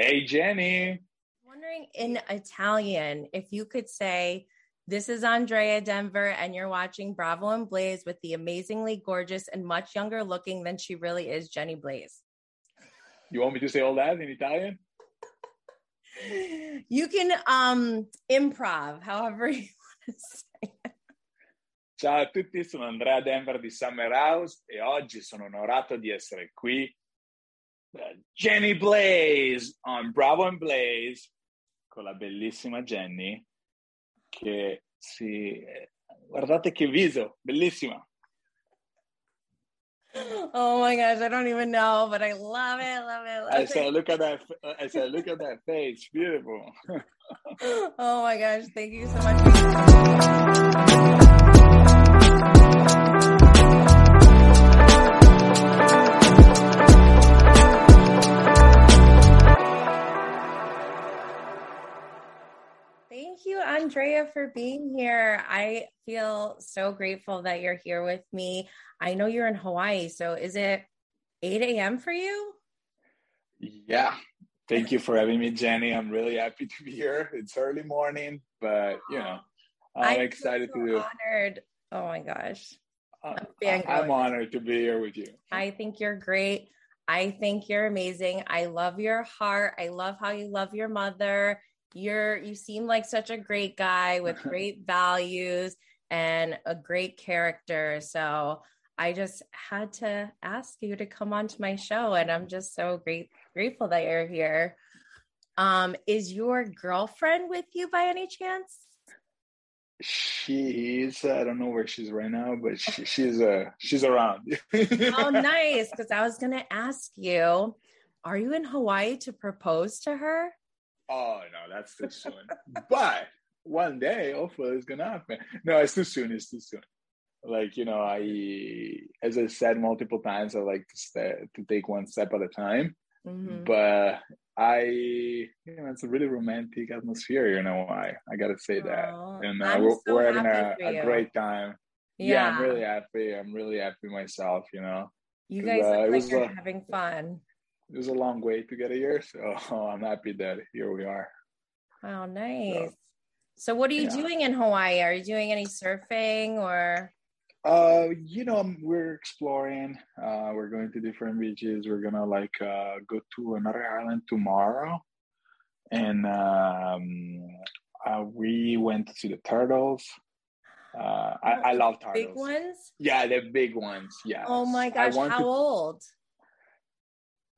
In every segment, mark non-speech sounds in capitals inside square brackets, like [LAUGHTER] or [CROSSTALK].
Hey, Jenny. I'm wondering in Italian if you could say, This is Andrea Denver, and you're watching Bravo and Blaze with the amazingly gorgeous and much younger looking than she really is, Jenny Blaze. You want me to say all that in Italian? You can um improv, however you [LAUGHS] want to say it. Ciao a tutti, sono Andrea Denver di Summer House e oggi sono onorato di essere qui. Uh, Jenny Blaze on Bravo and Blaze con la bellissima Jenny che si eh, guardate che viso, bellissima. Oh my gosh, I don't even know, but I love it, love it, love I it. said, look at that. I said, look at that face, beautiful. [LAUGHS] oh my gosh, thank you so much. Andrea, for being here. I feel so grateful that you're here with me. I know you're in Hawaii, so is it 8 a.m. for you? Yeah. Thank you for having me, Jenny. I'm really happy to be here. It's early morning, but you know, I'm I feel excited so to. honored. Oh my gosh. Uh, I'm. I'm honored to be here with you. I think you're great. I think you're amazing. I love your heart. I love how you love your mother. You're you seem like such a great guy with [LAUGHS] great values and a great character. So I just had to ask you to come onto my show and I'm just so great grateful that you're here. Um is your girlfriend with you by any chance? She's I don't know where she's right now, but she, she's uh she's around. Oh [LAUGHS] nice cuz I was going to ask you are you in Hawaii to propose to her? Oh no, that's too [LAUGHS] soon. but one day, hopefully, it's gonna happen. No, it's too soon. It's too soon. Like you know, I as I said multiple times, I like to stay, to take one step at a time. Mhm. But I, you know, it's a really romantic atmosphere. You know, I I gotta say that, and uh, we're, so we're having a, a great time. Yeah. I'm really happy. I'm really happy myself. You know, you guys uh, look like you're uh, having fun. It was a long way to get here, so [LAUGHS] I'm happy that here we are. Wow, nice. So, what are you yeah. doing in Hawaii? Are you doing any surfing or? Uh, you know, we're exploring. Uh, we're going to different beaches. We're gonna like uh, go to another island tomorrow, and um, uh, we went to see the turtles. Uh, I, I love turtles. Big ones? Yeah, the big ones. Yeah. Oh my gosh, how to, old?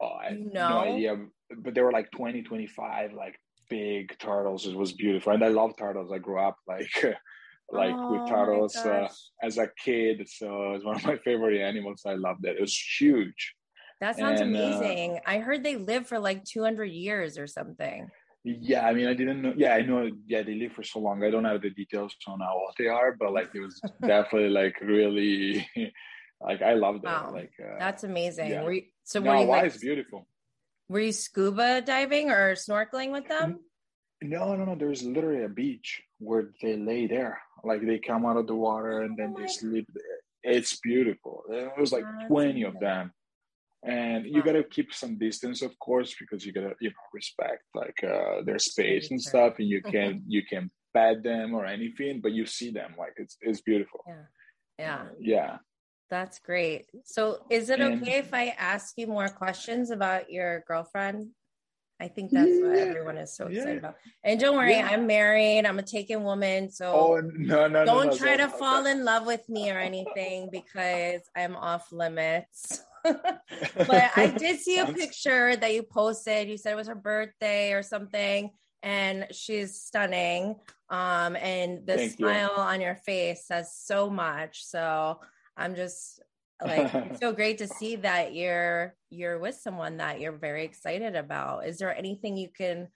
Oh, I You no idea, but there were like 20, 25, like big turtles. It was beautiful, and I love turtles. I grew up like. [LAUGHS] like Oh with turtles uh, as a kid. So it's one of my favorite animals. I loved it. It was huge. That sounds and, uh, amazing. I heard they live for like 200 years or something. yeah i mean i didn't know. Yeah i know. Yeah they live for so long. I don't have the details on how old they are but like it was [LAUGHS] definitely like really [LAUGHS] like i loved it Wow. like uh, That's amazing. yeah. Were you, so, no were you, why like, is beautiful. were you scuba diving or snorkeling with them? no no no. There's literally a beach where they lay there. Like they come out of the water and then Oh they sleep there. It's beautiful. There was like That's 20 of them. And you got to keep some distance of course because you got to you know respect like uh their space and stuff and you [LAUGHS] can you can pet them or anything but you see them. Like it's it's beautiful. Yeah. Yeah. yeah That's great. So, is it And- okay if I ask you more questions about your girlfriend? I think that's what everyone is so Yeah. excited about. And don't worry, Yeah. I'm married. I'm a taken woman, so oh no no no don't no, try to fall in love with me or anything because I'm off limits. [LAUGHS] but I [LAUGHS] did see a picture that you posted. You said it was her birthday or something, and she's stunning. Um, and the Thank you. smile on your face says so much. So I'm just like it's [LAUGHS] so great to see that you're you're with someone that you're very excited about. Is there anything you can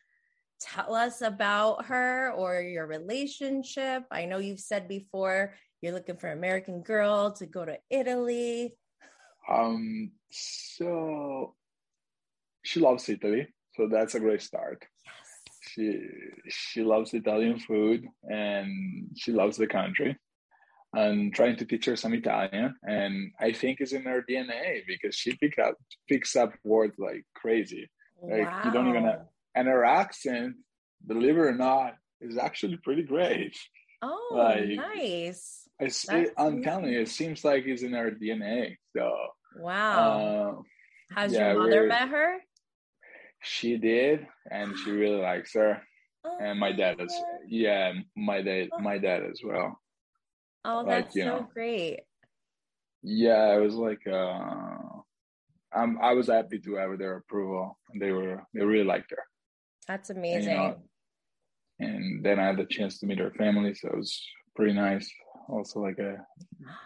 tell us about her or your relationship? I know you've said before you're looking for an American girl to go to Italy. Um, so she loves Italy, so that's a great start. Yes. She she loves Italian food and she loves the country. And trying to teach her some Italian, and I think it's in her DNA because she pick up picks up words like crazy. Like, you don't even have- and her accent, believe it or not, is actually pretty great. Oh, like, nice. I'm telling you, it seems like it's in her DNA. So wow. Uh, Has yeah, your mother met her? She did, and she really likes her. [GASPS] Oh, and my dad is yeah, my dad my dad as well. Oh, that's like, so know, great. Yeah, it was like uh I'm, I was happy to have their approval. And they were they really liked her. That's amazing. And, you know, and then I had the chance to meet her family, so it was pretty nice. Also, like a,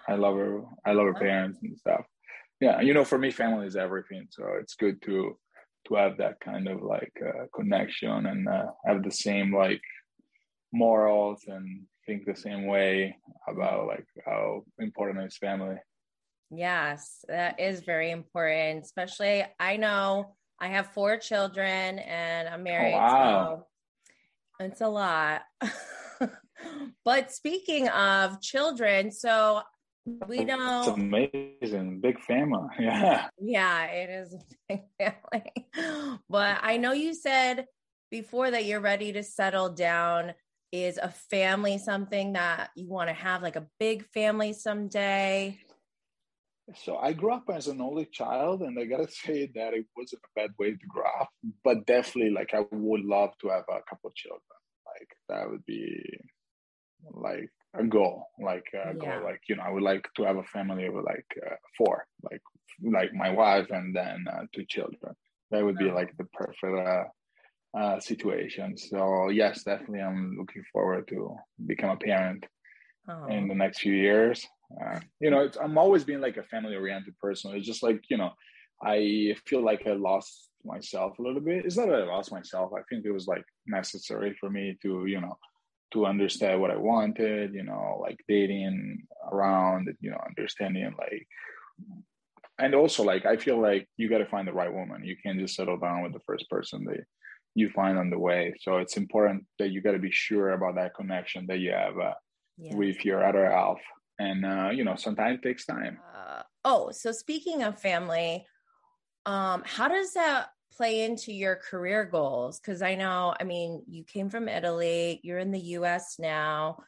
I love her. I love her parents and stuff. Yeah, you know, for me, family is everything. So it's good to to have that kind of like uh, connection and uh, have the same like morals and think the same way about like how important is family. Yes, that is very important. Especially, I know I have four children and I'm oh, married. Oh, wow. So it's a lot. [LAUGHS] but speaking of children, so we know it's amazing. Big family. [LAUGHS] Yeah. Yeah, it is a big family. [LAUGHS] But I know you said before that you're ready to settle down. Is a family something that you want to have, like a big family someday? So I grew up as an only child, and I gotta say that it wasn't a bad way to grow up. But definitely, like I would love to have a couple children. Like that would be like a goal. Like a yeah. goal. Like you know, I would like to have a family of like uh, four, like like my wife and then uh, two children. That would be like the perfect uh, uh, situation. So yes, definitely, I'm looking forward to become a parent oh. in the next few years. Uh, you know, I'm always being like a family oriented person. It's just like, you know, I feel like I lost myself a little bit. It's not that I lost myself. I think it was like necessary for me to, you know, to understand what I wanted, you know, like dating around, you know, understanding like, and also like, I feel like you got to find the right woman. You can't just settle down with the first person that you find on the way. So it's important that you got to be sure about that connection that you have uh, yeah. with your other half. And uh, you know sometimes it takes time. Uh, oh so speaking of family um how does that play into your career goals? Because i know i mean you came from italy you're in the us now.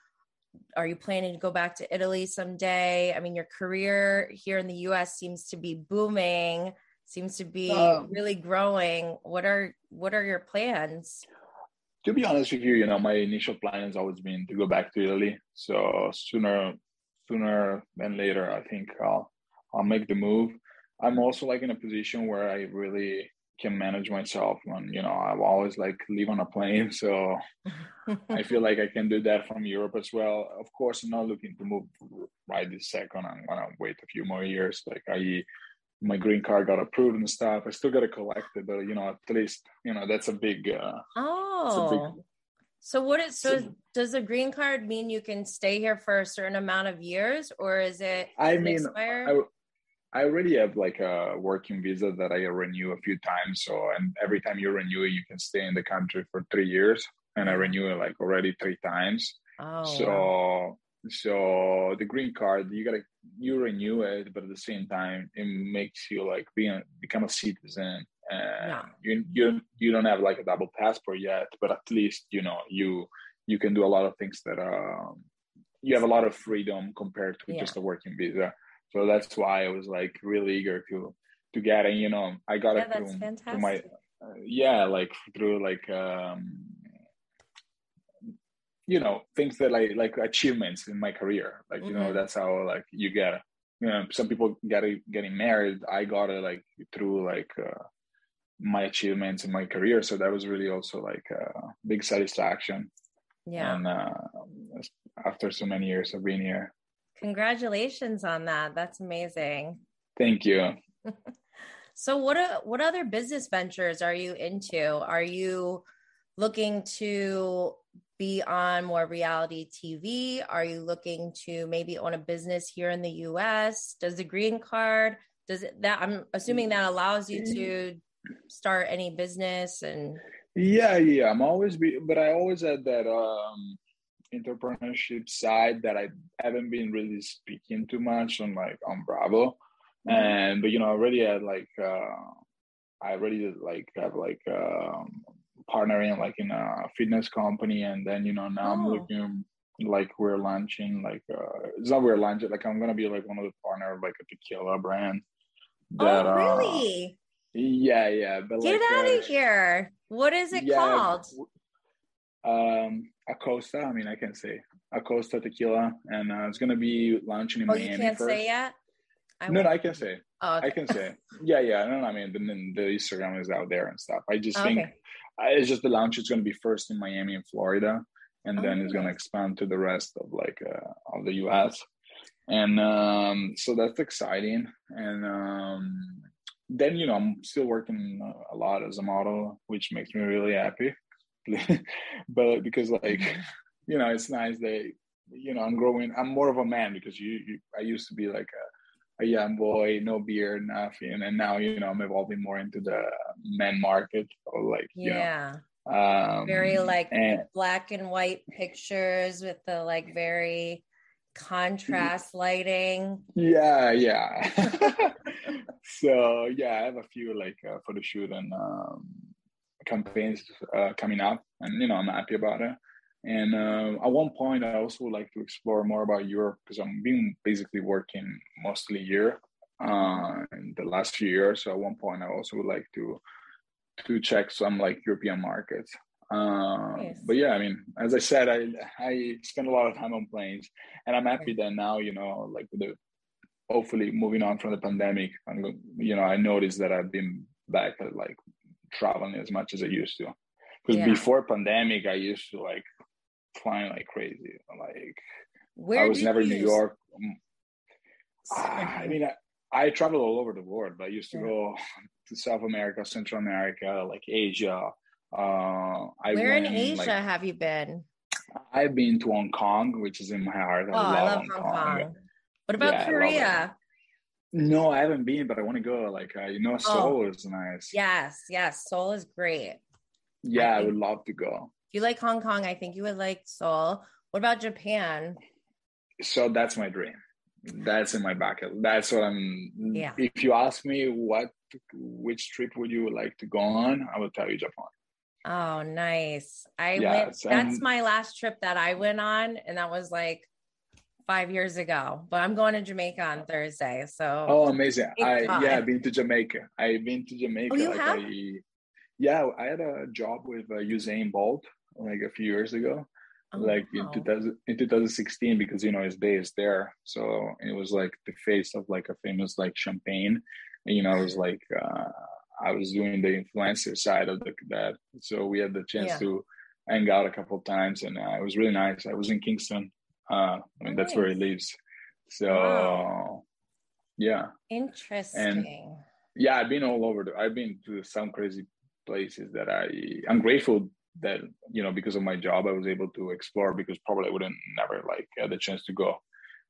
Are you planning to go back to italy someday? I mean your career here in the us seems to be booming seems to be um, really growing what are what are your plans to be honest with you you know my initial plan has always been to go back to italy so sooner sooner than later, I think I'll I'll make the move. I'm also like in a position where I really can manage myself when you know I've always like live on a plane, so [LAUGHS] I feel like I can do that from Europe as well. Of course, I'm not looking to move right this second. I'm gonna wait a few more years. Like I, my green card got approved and stuff. I still got to collect it, but you know at least you know that's a big. Uh, oh. So what is so, does the green card mean you can stay here for a certain amount of years or is it I mean I, I already have like a working visa that I renew a few times so and every time you renew it you can stay in the country for 3 years and I renew it like already 3 times. Oh. So so the green card you gotta you renew it but at the same time it makes you like being become a citizen and yeah. you you you don't have like a double passport yet but at least you know you you can do a lot of things that um you have a lot of freedom compared to yeah. just a working visa so that's why i was like really eager to to get it you know i got yeah, it through, through my uh, yeah like through like um you know things that like like achievements in my career like you mm-hmm. know that's how like you get you know some people get it getting married i got it like through like uh, my achievements in my career. So that was really also like a big satisfaction. Yeah. And uh, after so many years of being here. Congratulations on that. That's amazing. Thank you. [LAUGHS] so what uh, what other business ventures are you into? Are you looking to be on more reality TV? Are you looking to maybe own a business here in the US? Does the green card does it that I'm assuming that allows you to start any business and yeah yeah i'm always be but i always had that um entrepreneurship side that i haven't been really speaking too much on like on bravo mm-hmm. and but you know i already had like uh i already did like have like um partnering like in a fitness company, and then you know now oh. I'm looking like we're launching like uh, it's not we're launching like I'm gonna be like one of the partner of like a tequila brand. That, oh really? Uh, yeah, yeah. But get like, out uh, of here! What is it yeah, called? Um, Acosta. I mean, I can say Acosta Tequila, and uh, it's gonna be launching in oh, Miami. You can't first. say yet. I no, no, I can say. Oh, okay. I can say. Yeah, yeah. No, no, I mean, the, the Instagram is out there and stuff. I just think okay. It's just the launch is going to be first in Miami and Florida, and oh, then it's going to expand to the rest of like uh, of the U.S. And um, so that's exciting. And um, then you know, I'm still working a lot as a model, which makes me really happy. [LAUGHS] but because like mm-hmm. you know, it's nice that you know I'm growing. I'm more of a man because you, you I used to be like a a young boy, no beard, nothing. And now, you know, I'm evolving more into the men market or like, yeah. You know, um, very like and, black and white pictures with the like very contrast lighting. Yeah, yeah. [LAUGHS] [LAUGHS] so yeah, I have a few like uh, photo shoot and um, campaigns uh, coming up, and you know I'm happy about it. And uh, at one point, I also would like to explore more about Europe because I'm been basically working mostly Europe uh, in the last few years. So at one point, I also would like to to check some like European markets. Uh, nice. But yeah, I mean, as I said, I I spend a lot of time on planes, and I'm happy that now you know, like the hopefully moving on from the pandemic, and you know, I noticed that I've been back at like traveling as much as I used to. Because yeah. before pandemic, I used to like flying like crazy. Like Where I was never in New York. Mm. I mean, I, I travel all over the world, but I used to yeah. go [LAUGHS] to South America, Central America, like Asia. Uh, I Where went, in Asia like, have you been? I've been to Hong Kong, which is in my heart. I, oh, love, I love Hong, Hong Kong. Kong. What about yeah, Korea? No, I haven't been, but I want to go. Like, uh, you know, Seoul oh, is nice. Yes, yes, Seoul is great. Yeah, I, I would love to go you like Hong Kong, I think you would like Seoul. What about Japan? So that's my dream. That's in my bucket. That's what I'm. Yeah. If you ask me what, which trip would you like to go on, I will tell you Japan. Oh, nice. I went. That's my last trip that I went on, and that was like five years ago. But I'm going to Jamaica on Thursday. So. Oh, amazing! I yeah, I've been to Jamaica. I've been to Jamaica. Oh, you like have? I, yeah, I had a job with uh, Usain Bolt like a few years ago, oh, like wow. in 2000, in 2016 because you know his day is there. So it was like the face of like a famous like champagne. And, you know, it was like uh, I was doing the influencer side of the, that. So we had the chance yeah. to hang out a couple times, and uh, it was really nice. I was in Kingston. Uh, I mean, nice. that's where he lives. So wow. yeah, interesting. And, yeah, I've been all over. The, I've been to some crazy places that I I'm grateful that you know because of my job I was able to explore because probably I wouldn't never like had the chance to go.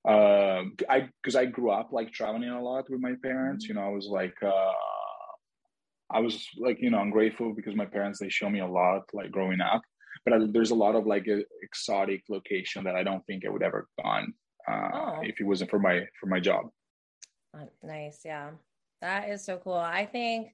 Uh, I because I grew up like traveling a lot with my parents. You know, I was like uh, I was like you know I'm grateful because my parents they show me a lot like growing up. But I, there's a lot of like a, exotic location that I don't think I would ever gone uh, oh. if it wasn't for my for my job. Nice, yeah, that is so cool. I think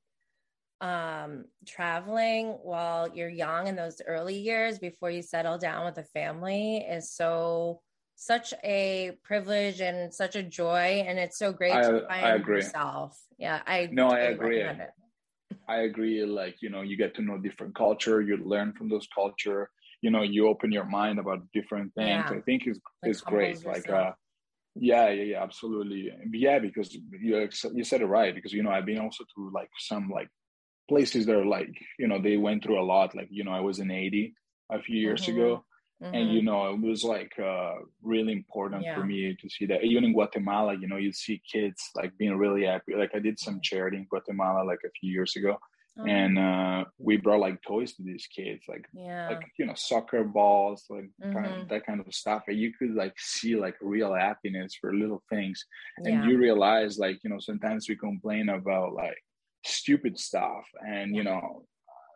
um traveling while you're young in those early years before you settle down with a family is so such a privilege and such a joy and it's so great I, to find I agree. yourself. Yeah i no i agree. i agree like you know you get to know different culture you learn from those culture you know you open your mind about different things. Yeah. i think is is great like uh yeah yeah yeah absolutely. Yeah because you you said it right because you know i've been also to like some like places that are like you know they went through a lot like you know i was in haiti a few years mm-hmm. ago mm-hmm. and you know it was like uh, really important yeah. for me to see that even in guatemala you know you see kids like being really happy like i did some charity in guatemala like a few years ago oh. and uh, we brought like toys to these kids like yeah. like you know soccer balls like mm-hmm. kind of, that kind of stuff and you could like see like real happiness for little things and yeah. you realize like you know sometimes we complain about like stupid stuff and you know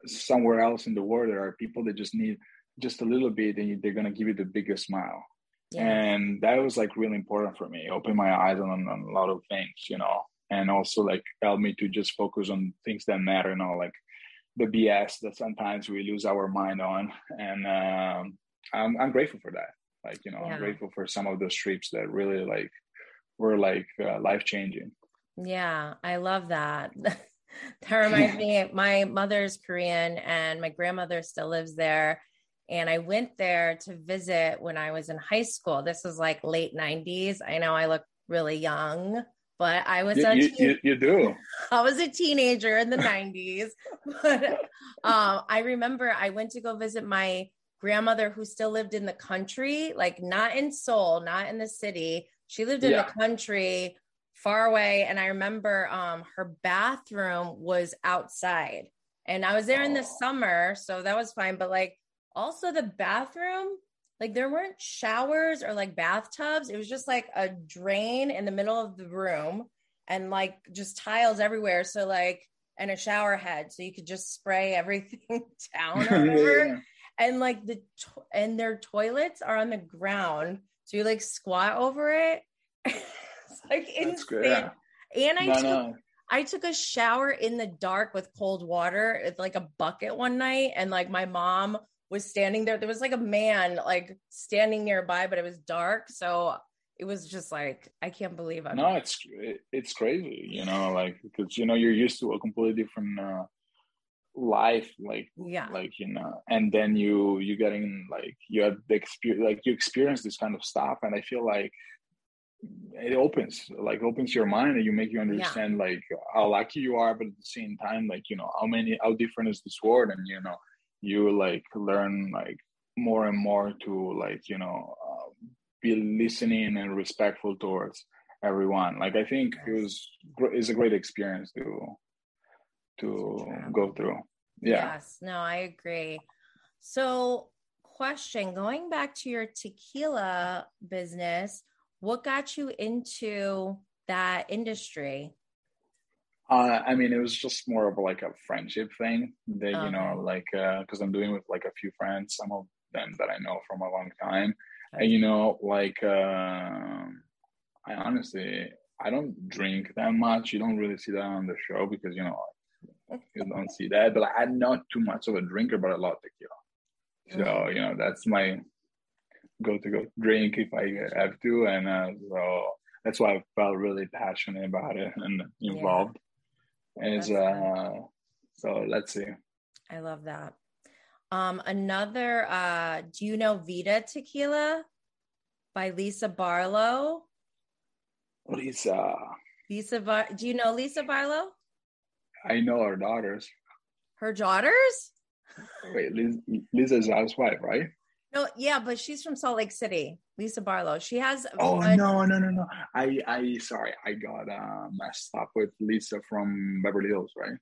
somewhere else in the world there are people that just need just a little bit and they're going to give you the biggest smile yeah. and that was like really important for me open my eyes on, on a lot of things you know and also like help me to just focus on things that matter you know like the BS that sometimes we lose our mind on, and um, I'm I'm grateful for that. Like you know, yeah. I'm grateful for some of those trips that really like were like uh, life changing. Yeah, I love that. [LAUGHS] [LAUGHS] that reminds [LAUGHS] me, my mother's Korean and my grandmother still lives there. And I went there to visit when I was in high school. This was like late 90s. I know I look really young, but I was you, a you, you, you, do. [LAUGHS] I was a teenager in the 90s. But um, I remember I went to go visit my grandmother who still lived in the country, like not in Seoul, not in the city. She lived in yeah. the country far away. And I remember um, her bathroom was outside. And I was there in the summer, so that was fine. But like also the bathroom, like there weren't showers or like bathtubs. It was just like a drain in the middle of the room and like just tiles everywhere. So like and a shower head so you could just spray [LAUGHS] everything down or [LAUGHS] whatever. yeah. And like the to- and their toilets are on the ground. So you like squat over it. [LAUGHS] it's [LAUGHS] like That's insane. Yeah. And I no, took no. I took a shower in the dark with cold water. It's like a bucket one night, and like my mom was standing there. There was like a man like standing nearby, but it was dark, so it was just like I can't believe I'm. No, it's it's crazy, you know, like because you know you're used to a completely different uh, life, like yeah, like you know, and then you you getting like you have the experience, like you experience this kind of stuff, and I feel like it opens like opens your mind and you make you understand yeah. like how lucky you are but at the same time like you know how many how different is this world? And you know you like learn like more and more to like you know uh, be listening and respectful towards everyone. Like i think it was it's a great experience to to go through. Yeah. Yes. No i agree. So question going back to your tequila business what got you into that industry? Uh, I mean, it was just more of like a friendship thing that, you know, like, uh, cause I'm doing with like a few friends, some of them that I know from a long time. Okay. And, you know, like, uh, I honestly, I don't drink that much. You don't really see that on the show because, you know, you don't see that, but I'm not too much of a drinker, but I love tequila. So, you know, that's my go to go drink if I have to, and uh, so that's why I felt really passionate about it and involved. Yeah. And it's, uh, so let's see. I love that. Um, another, uh, do you know Vida Tequila by Lisa Barlow? Lisa. Lisa, Bar- do you know Lisa Barlow? I know her daughters. Her daughters? Wait, Liz, Lisa's housewife, right? No, yeah, but she's from Salt Lake City. Lisa Barlow. She has. Oh a- no, no, no, no! I, I, sorry, I got uh, messed up with Lisa from Beverly Hills, right?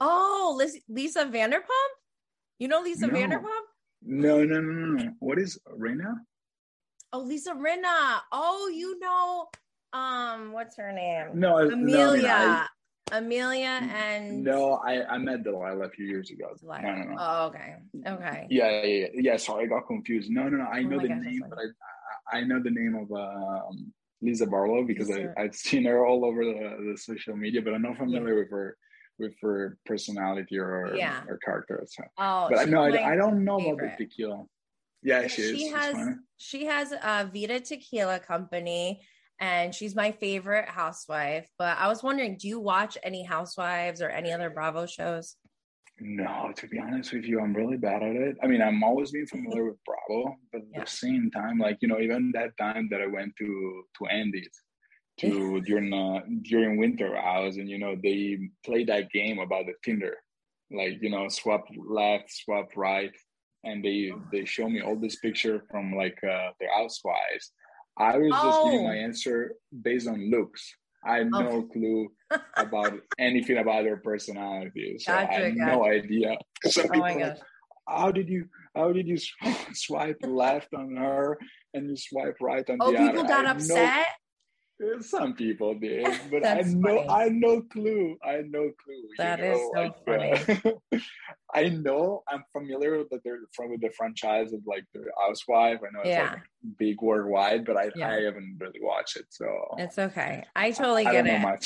Oh, Lisa Vanderpump. You know Lisa no. Vanderpump? No, no, no, no. What is Rinna? Oh, Lisa Rinna. Oh, you know, um, what's her name? No, Amelia. No, I Amelia and no, I I met Delilah a few years ago. Delilah. No, no, no. Oh, okay, okay. Yeah, yeah, yeah. yeah sorry, I got confused. No, no, no. I oh know the gosh, name, but I I know the name of um, Lisa Barlow because Lisa. I I've seen her all over the, the social media, but I'm not familiar yeah. with her with her personality or yeah. her character. So. Oh, but no, I, I don't know favorite. about the tequila. Yeah, she, she has she has a Vida Tequila company and she's my favorite housewife. But I was wondering, do you watch any Housewives or any other Bravo shows? No, to be honest with you, I'm really bad at it. I mean, I'm always being familiar with Bravo, but at yeah. the same time, like you know, even that time that I went to to Andy's to during uh, during Winter House, and you know, they play that game about the Tinder, like you know, swap left, swap right, and they they show me all this picture from like uh, the housewives I was oh. just giving my answer based on looks. I had no clue [LAUGHS] about anything about her personality. So gotcha, I have gotcha. no idea. [LAUGHS] Some oh people, how did you how did you [LAUGHS] swipe left on her and you swipe right on oh, the other? Oh, people got upset. Some people did, [LAUGHS] but I know I had no clue. I had no clue. That is know? so like, funny. Uh, [LAUGHS] I know I'm familiar with the from with the franchise of like the Housewife. I know it's yeah. like big worldwide, but I yeah. I haven't really watched it, so it's okay. I totally I, get I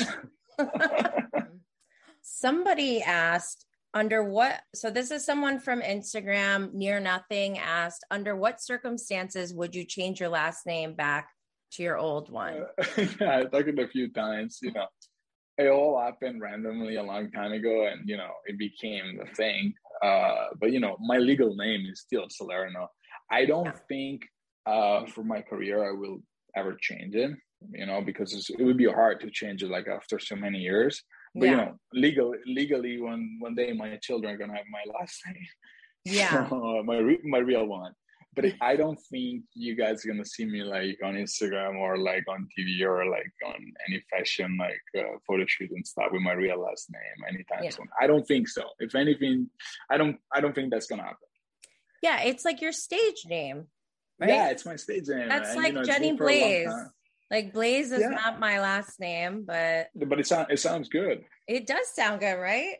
it. [LAUGHS] Somebody asked, under what so this is someone from instagram near nothing asked under what circumstances would you change your last name back to your old one. [LAUGHS] Yeah i talked it a few times you know. It all happened randomly a long time ago and you know it became the thing. Uh but you know my legal name is still salerno. I don't yeah. think uh for my career i will ever change it you know because it would be hard to change it like after so many years. But yeah. you know legal legally one one day my children are gonna have my last name. Yeah. [LAUGHS] So, my re- my real one but I don't think you guys are gonna see me like on Instagram or like on TV or like on any fashion like uh, photo shoot and stuff with my real last name anytime yeah. soon. I don't think so. If anything, I don't I don't think that's gonna happen. Yeah, it's like your stage name. Right? Yeah, it's my stage name. That's and, like you know, Jenny Blaze. Like Blaze is yeah. not my last name, but but it sounds it sounds good. It does sound good, right?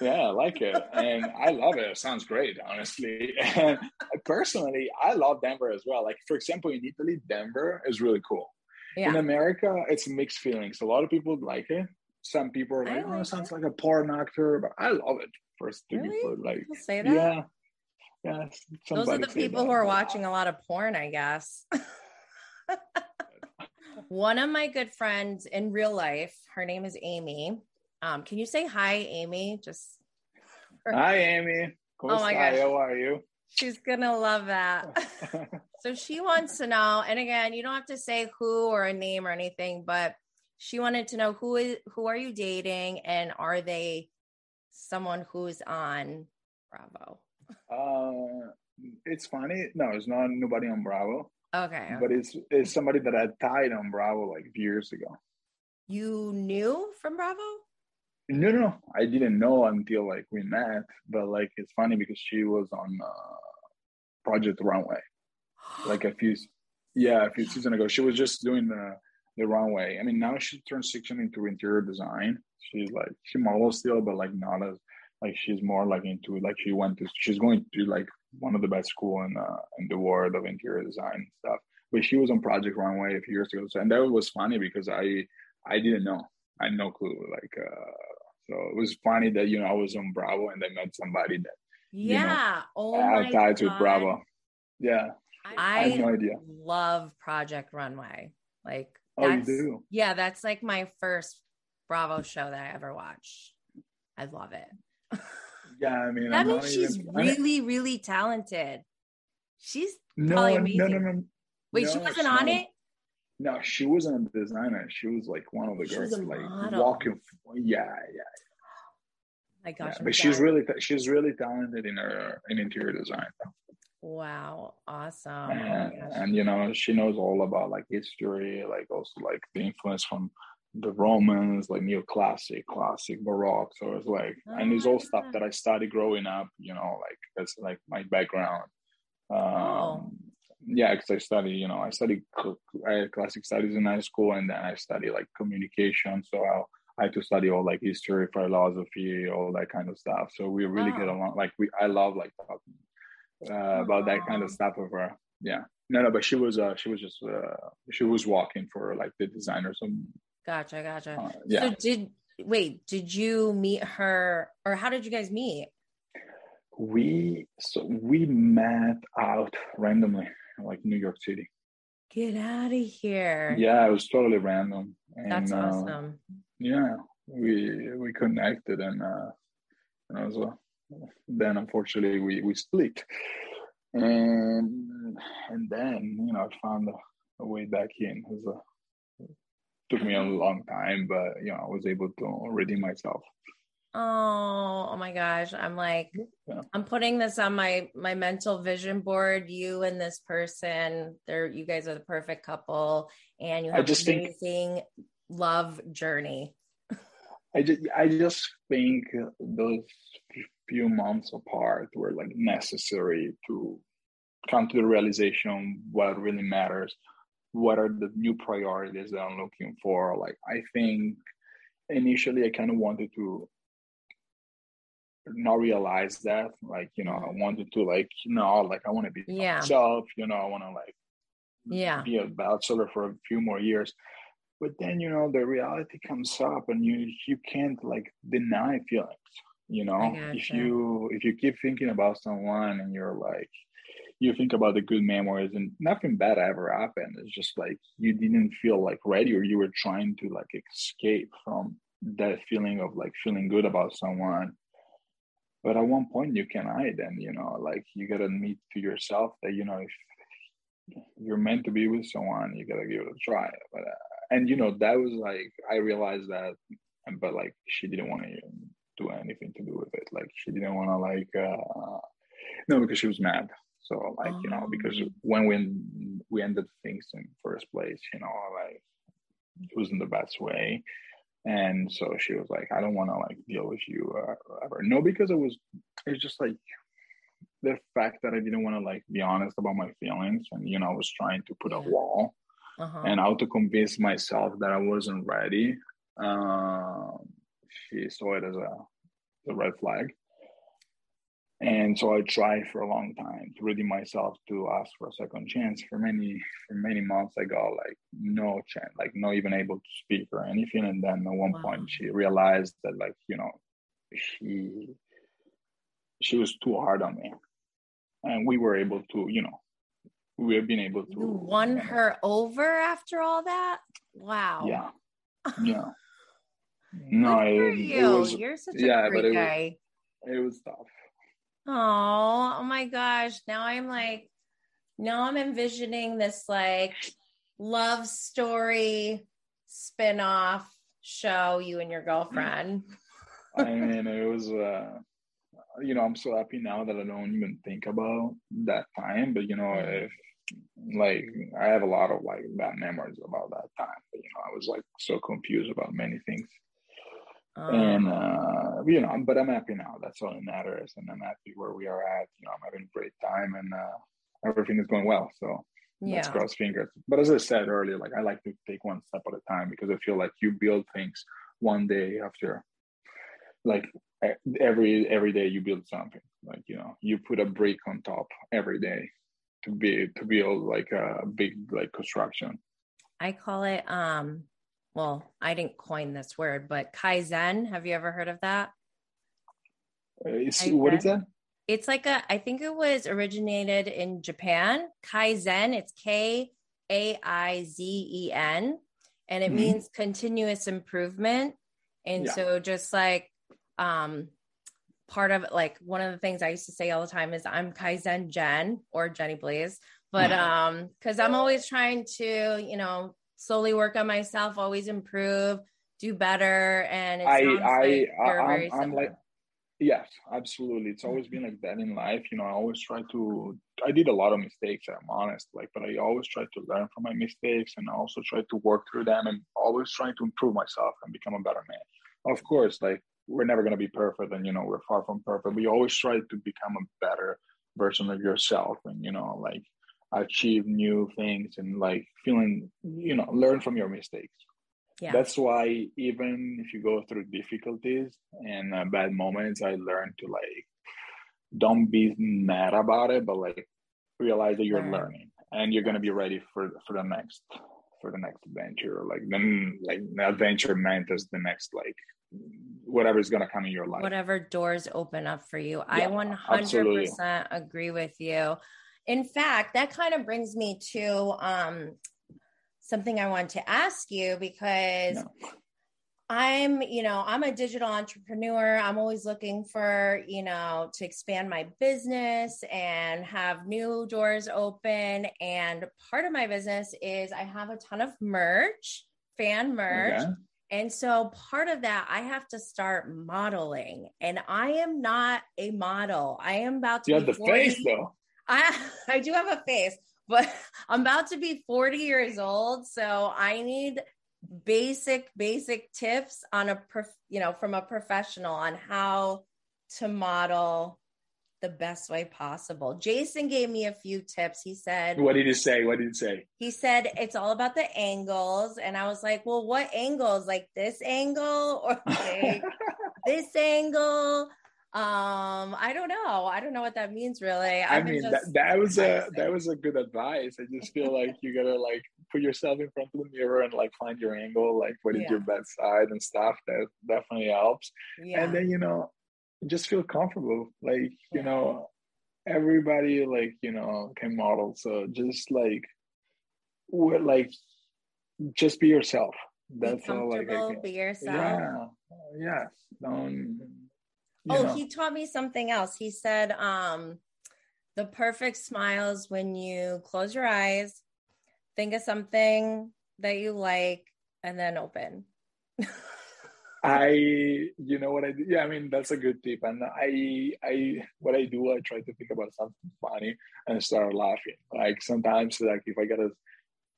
Yeah, I like it. And I love it. It sounds great, honestly. [LAUGHS] And personally, I love Denver as well. Like, for example, in Italy, Denver is really cool. Yeah. In America, it's mixed feelings. A lot of people like it. Some people are like, oh, it sounds like a porn actor, but I love it. First, really? people like, people say that? yeah. Yeah, those are the people who are watching a lot of porn, I guess. [LAUGHS] One of my good friends in real life, her name is Amy. Um, can you say hi, Amy? Just hi, Amy. oh my gosh, how are you? She's gonna love that. [LAUGHS] so she wants to know, and again, you don't have to say who or a name or anything, but she wanted to know who is who are you dating, and are they someone who's on Bravo? Uh, it's funny. No, it's not nobody on Bravo. Okay, but it's it's somebody that I tied on Bravo like years ago. You knew from Bravo? No, no, no. I didn't know until like we met. But like it's funny because she was on uh, Project Runway, like a few, yeah, a few seasons ago. She was just doing the the runway. I mean, now she transitioned into interior design. She's like she models still, but like not as like she's more like into like she went to she's going to like one of the best school in uh, in the world of interior design and stuff. But she was on Project Runway a few years ago, so, and that was funny because I I didn't know. I had no clue. Like uh, so it was funny that you know I was on Bravo and I met somebody that yeah, you know, oh had ties with Bravo. Yeah, I, I, no idea. Love Project Runway. Like oh, you do? Yeah, that's like my first Bravo show that I ever watched. I love it. [LAUGHS] Yeah, I mean that I'm means she's even, really, really talented. She's no, probably amazing. No, no, no. Wait, no, she wasn't on not. it. No, she wasn't a designer. She was like one of the girls, like model. walking. Yeah, yeah. My gosh, yeah, but she's really she's really talented in her in interior design. Wow, awesome! And, oh and, you know, she knows all about like history, like also like the influence from the Romans, like neoclassic, classic, Baroque. So it's like, oh, and it's all stuff that I studied growing up. You know, like that's like my background. Um, oh yeah, because I study, you know, I study I had classic studies in high school, and then I study like communication. So I'll, I had to study all like history, philosophy, all that kind of stuff. So we really wow. get along. Like we, I love like talking uh, about that kind of stuff with her. Yeah, no, no, but she was, uh, she was just, uh, she was walking for like the designers. And, gotcha, gotcha. Uh, yeah. So did wait? Did you meet her, or how did you guys meet? We so we met out randomly like New York City. Get out of here. Yeah, it was totally random. And, That's uh, awesome. Uh, yeah, we we connected and uh and so then unfortunately we we split. And and then, you know, I found a, a way back in. It was it took me a long time, but you know, I was able to redeem myself. Oh, oh my gosh. I'm like, yeah. I'm putting this on my my mental vision board. You and this person, they're you guys are the perfect couple, and you have an amazing think, love journey. I just I just think those few months apart were like necessary to come to the realization what really matters, what are the new priorities that I'm looking for. Like I think initially I kind of wanted to not realize that like you know i wanted to like you know like i want to be yeah. myself you know i want to like yeah be a bachelor for a few more years but then you know the reality comes up and you you can't like deny feelings You know, if you if you keep thinking about someone and you're like you think about the good memories and nothing bad ever happened. It's just like you didn't feel like ready or you were trying to like escape from that feeling of like feeling good about someone. But at one point you can hide and you know, like you gotta admit to yourself that you know if you're meant to be with someone, you gotta give it a try. But uh, and you know that was like I realized that, but like she didn't want to do anything to do with it. Like she didn't want to like uh no because she was mad so like oh. you know because oh. when we we ended things in first place, you know, like it wasn't the best way, and so she was like, I don't want to like deal with you uh, ever. No, because it was it's just like the fact that I didn't want to like be honest about my feelings, and you know, I was trying to put a wall. Uh-huh. And how to convince myself that I wasn't ready. Um, she saw it as a, a red flag and so I tried for a long time to ready myself to ask for a second chance. For many for many months, I got like no chance, like not even able to speak or anything. And then at one wow. point, she realized that like you know, she she was too hard on me, and we were able to you know, we have been able to you won her over after all that. Wow. Yeah. [LAUGHS] Yeah. no, it, you. It was, You're such a yeah, great guy. Was, it was tough Oh, oh my gosh. Now I'm like, now I'm envisioning this like love story spin-off show, you and your girlfriend. I mean, it was uh you know, I'm so happy now that I don't even think about that time. But you know, mm-hmm. if like I have a lot of like bad memories about that time. But you know, I was like so confused about many things and oh. uh, you know, but I'm happy now. That's all that matters, and I'm happy where we are at. You know, I'm having a great time, and uh, everything is going well. So yeah. let's cross fingers. But as I said earlier, like I like to take one step at a time because I feel like you build things one day after, like every every day you build something. Like you know, you put a brick on top every day to be to build like a big like construction. I call it um well, I didn't coin this word, but Kaizen. Have you ever heard of that? Uh, what is that? It's like a, I think it was originated in Japan. Kaizen, it's K A I Z E N, and it mm-hmm. means continuous improvement. And yeah. so, just like, um, part of it, like one of the things I used to say all the time is I'm Kaizen Jen or Jenny Blaze, but um, because I'm always trying to, you know, slowly work on myself, always improve, do better. And I, I, I, I'm, like, yes, absolutely. It's always been like that in life. You know, I always try to, I did a lot of mistakes, I'm honest, like, but I always try to learn from my mistakes and I also try to work through them and always trying to improve myself and become a better man. Of course, like, we're never going to be perfect and, you know, we're far from perfect. We always try to become a better version of yourself and, you know, like, achieve new things and like feeling you know learn from your mistakes. Yeah. that's why even if you go through difficulties and uh, bad moments i learned to like don't be mad about it but like realize that you're learning and you're going to be ready for for the next for the next adventure like then like the adventure meant as the next like whatever is going to come in your life. Whatever doors open up for you. Yeah, i 100% absolutely. agree with you in fact, that kind of brings me to um, something I want to ask you because no. I'm, you know, I'm a digital entrepreneur. I'm always looking for, you know, to expand my business and have new doors open. And part of my business is I have a ton of merch, fan merch. Okay. And so part of that, I have to start modeling. And I am not a model. I am about to you have the 40. face though. I [LAUGHS] I do have a face, but [LAUGHS] I'm about to be 40 years old, so I need basic basic tips on a prof, you know from a professional on how to model the best way possible. Jason gave me a few tips. He said, What did he say? What did he say? He said it's all about the angles. And I was like, Well, what angles? Like this angle or like [LAUGHS] this angle? Um i don't know i don't know what that means really i, I mean that, that was a that was a good advice i just feel like [LAUGHS] you gotta like put yourself in front of the mirror and like find your angle like what is yeah. your best side and stuff that definitely helps yeah. and then you know just feel comfortable. Like, you know, everybody like, you know, can model. So just like what like just be yourself. That's be all like be yourself. Yeah. Yeah. Don't Oh, know. he taught me something else. He said, um, the perfect smiles when you close your eyes, think of something that you like, and then open. [LAUGHS] I, you know what I do? Yeah, I mean that's a good tip. And I, I, what I do, I try to think about something funny and start laughing. Like sometimes, like if I gotta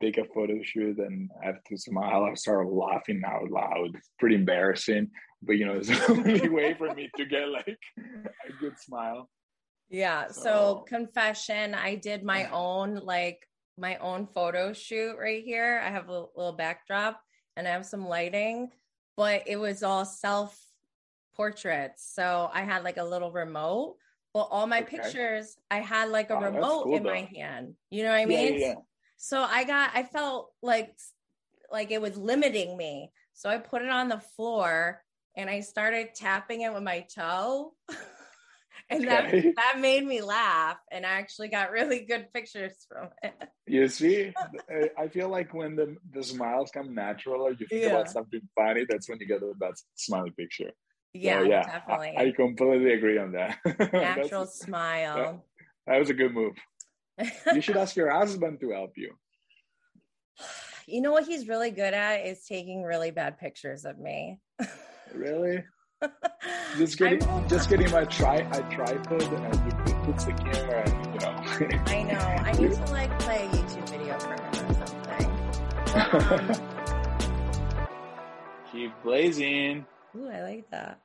take a photo shoot and I have to smile, I start laughing out loud. It's pretty embarrassing, but you know, it's [LAUGHS] the only [LAUGHS] way for me to get like a good smile. Yeah. So, so confession, I did my [LAUGHS] own like my own photo shoot right here. I have a little backdrop and I have some lighting but it was all self portraits. So I had like a little remote, Well, all my okay. pictures, I had like a oh, remote cool, in though. my hand. You know what I mean? Yeah, yeah. So I got, I felt like, like it was limiting me. So I put it on the floor and I started tapping it with my toe. [LAUGHS] and okay. that that made me laugh and i actually got really good pictures from it you [LAUGHS] see eh, i feel like when the the smiles come natural or you think yeah. about something funny that's when you get the best smiley picture yeah so, yeah definitely I, I, completely agree on that [LAUGHS] natural smile that, that was a good move you should [LAUGHS] ask your husband to help you you know what he's really good at is taking really bad pictures of me really [LAUGHS] just getting I'm, just getting my tri a tripod and I [LAUGHS] uh, put the camera and you know. I know. I need to like play a YouTube video for him or something. Keep blazing. Ooh, I like that.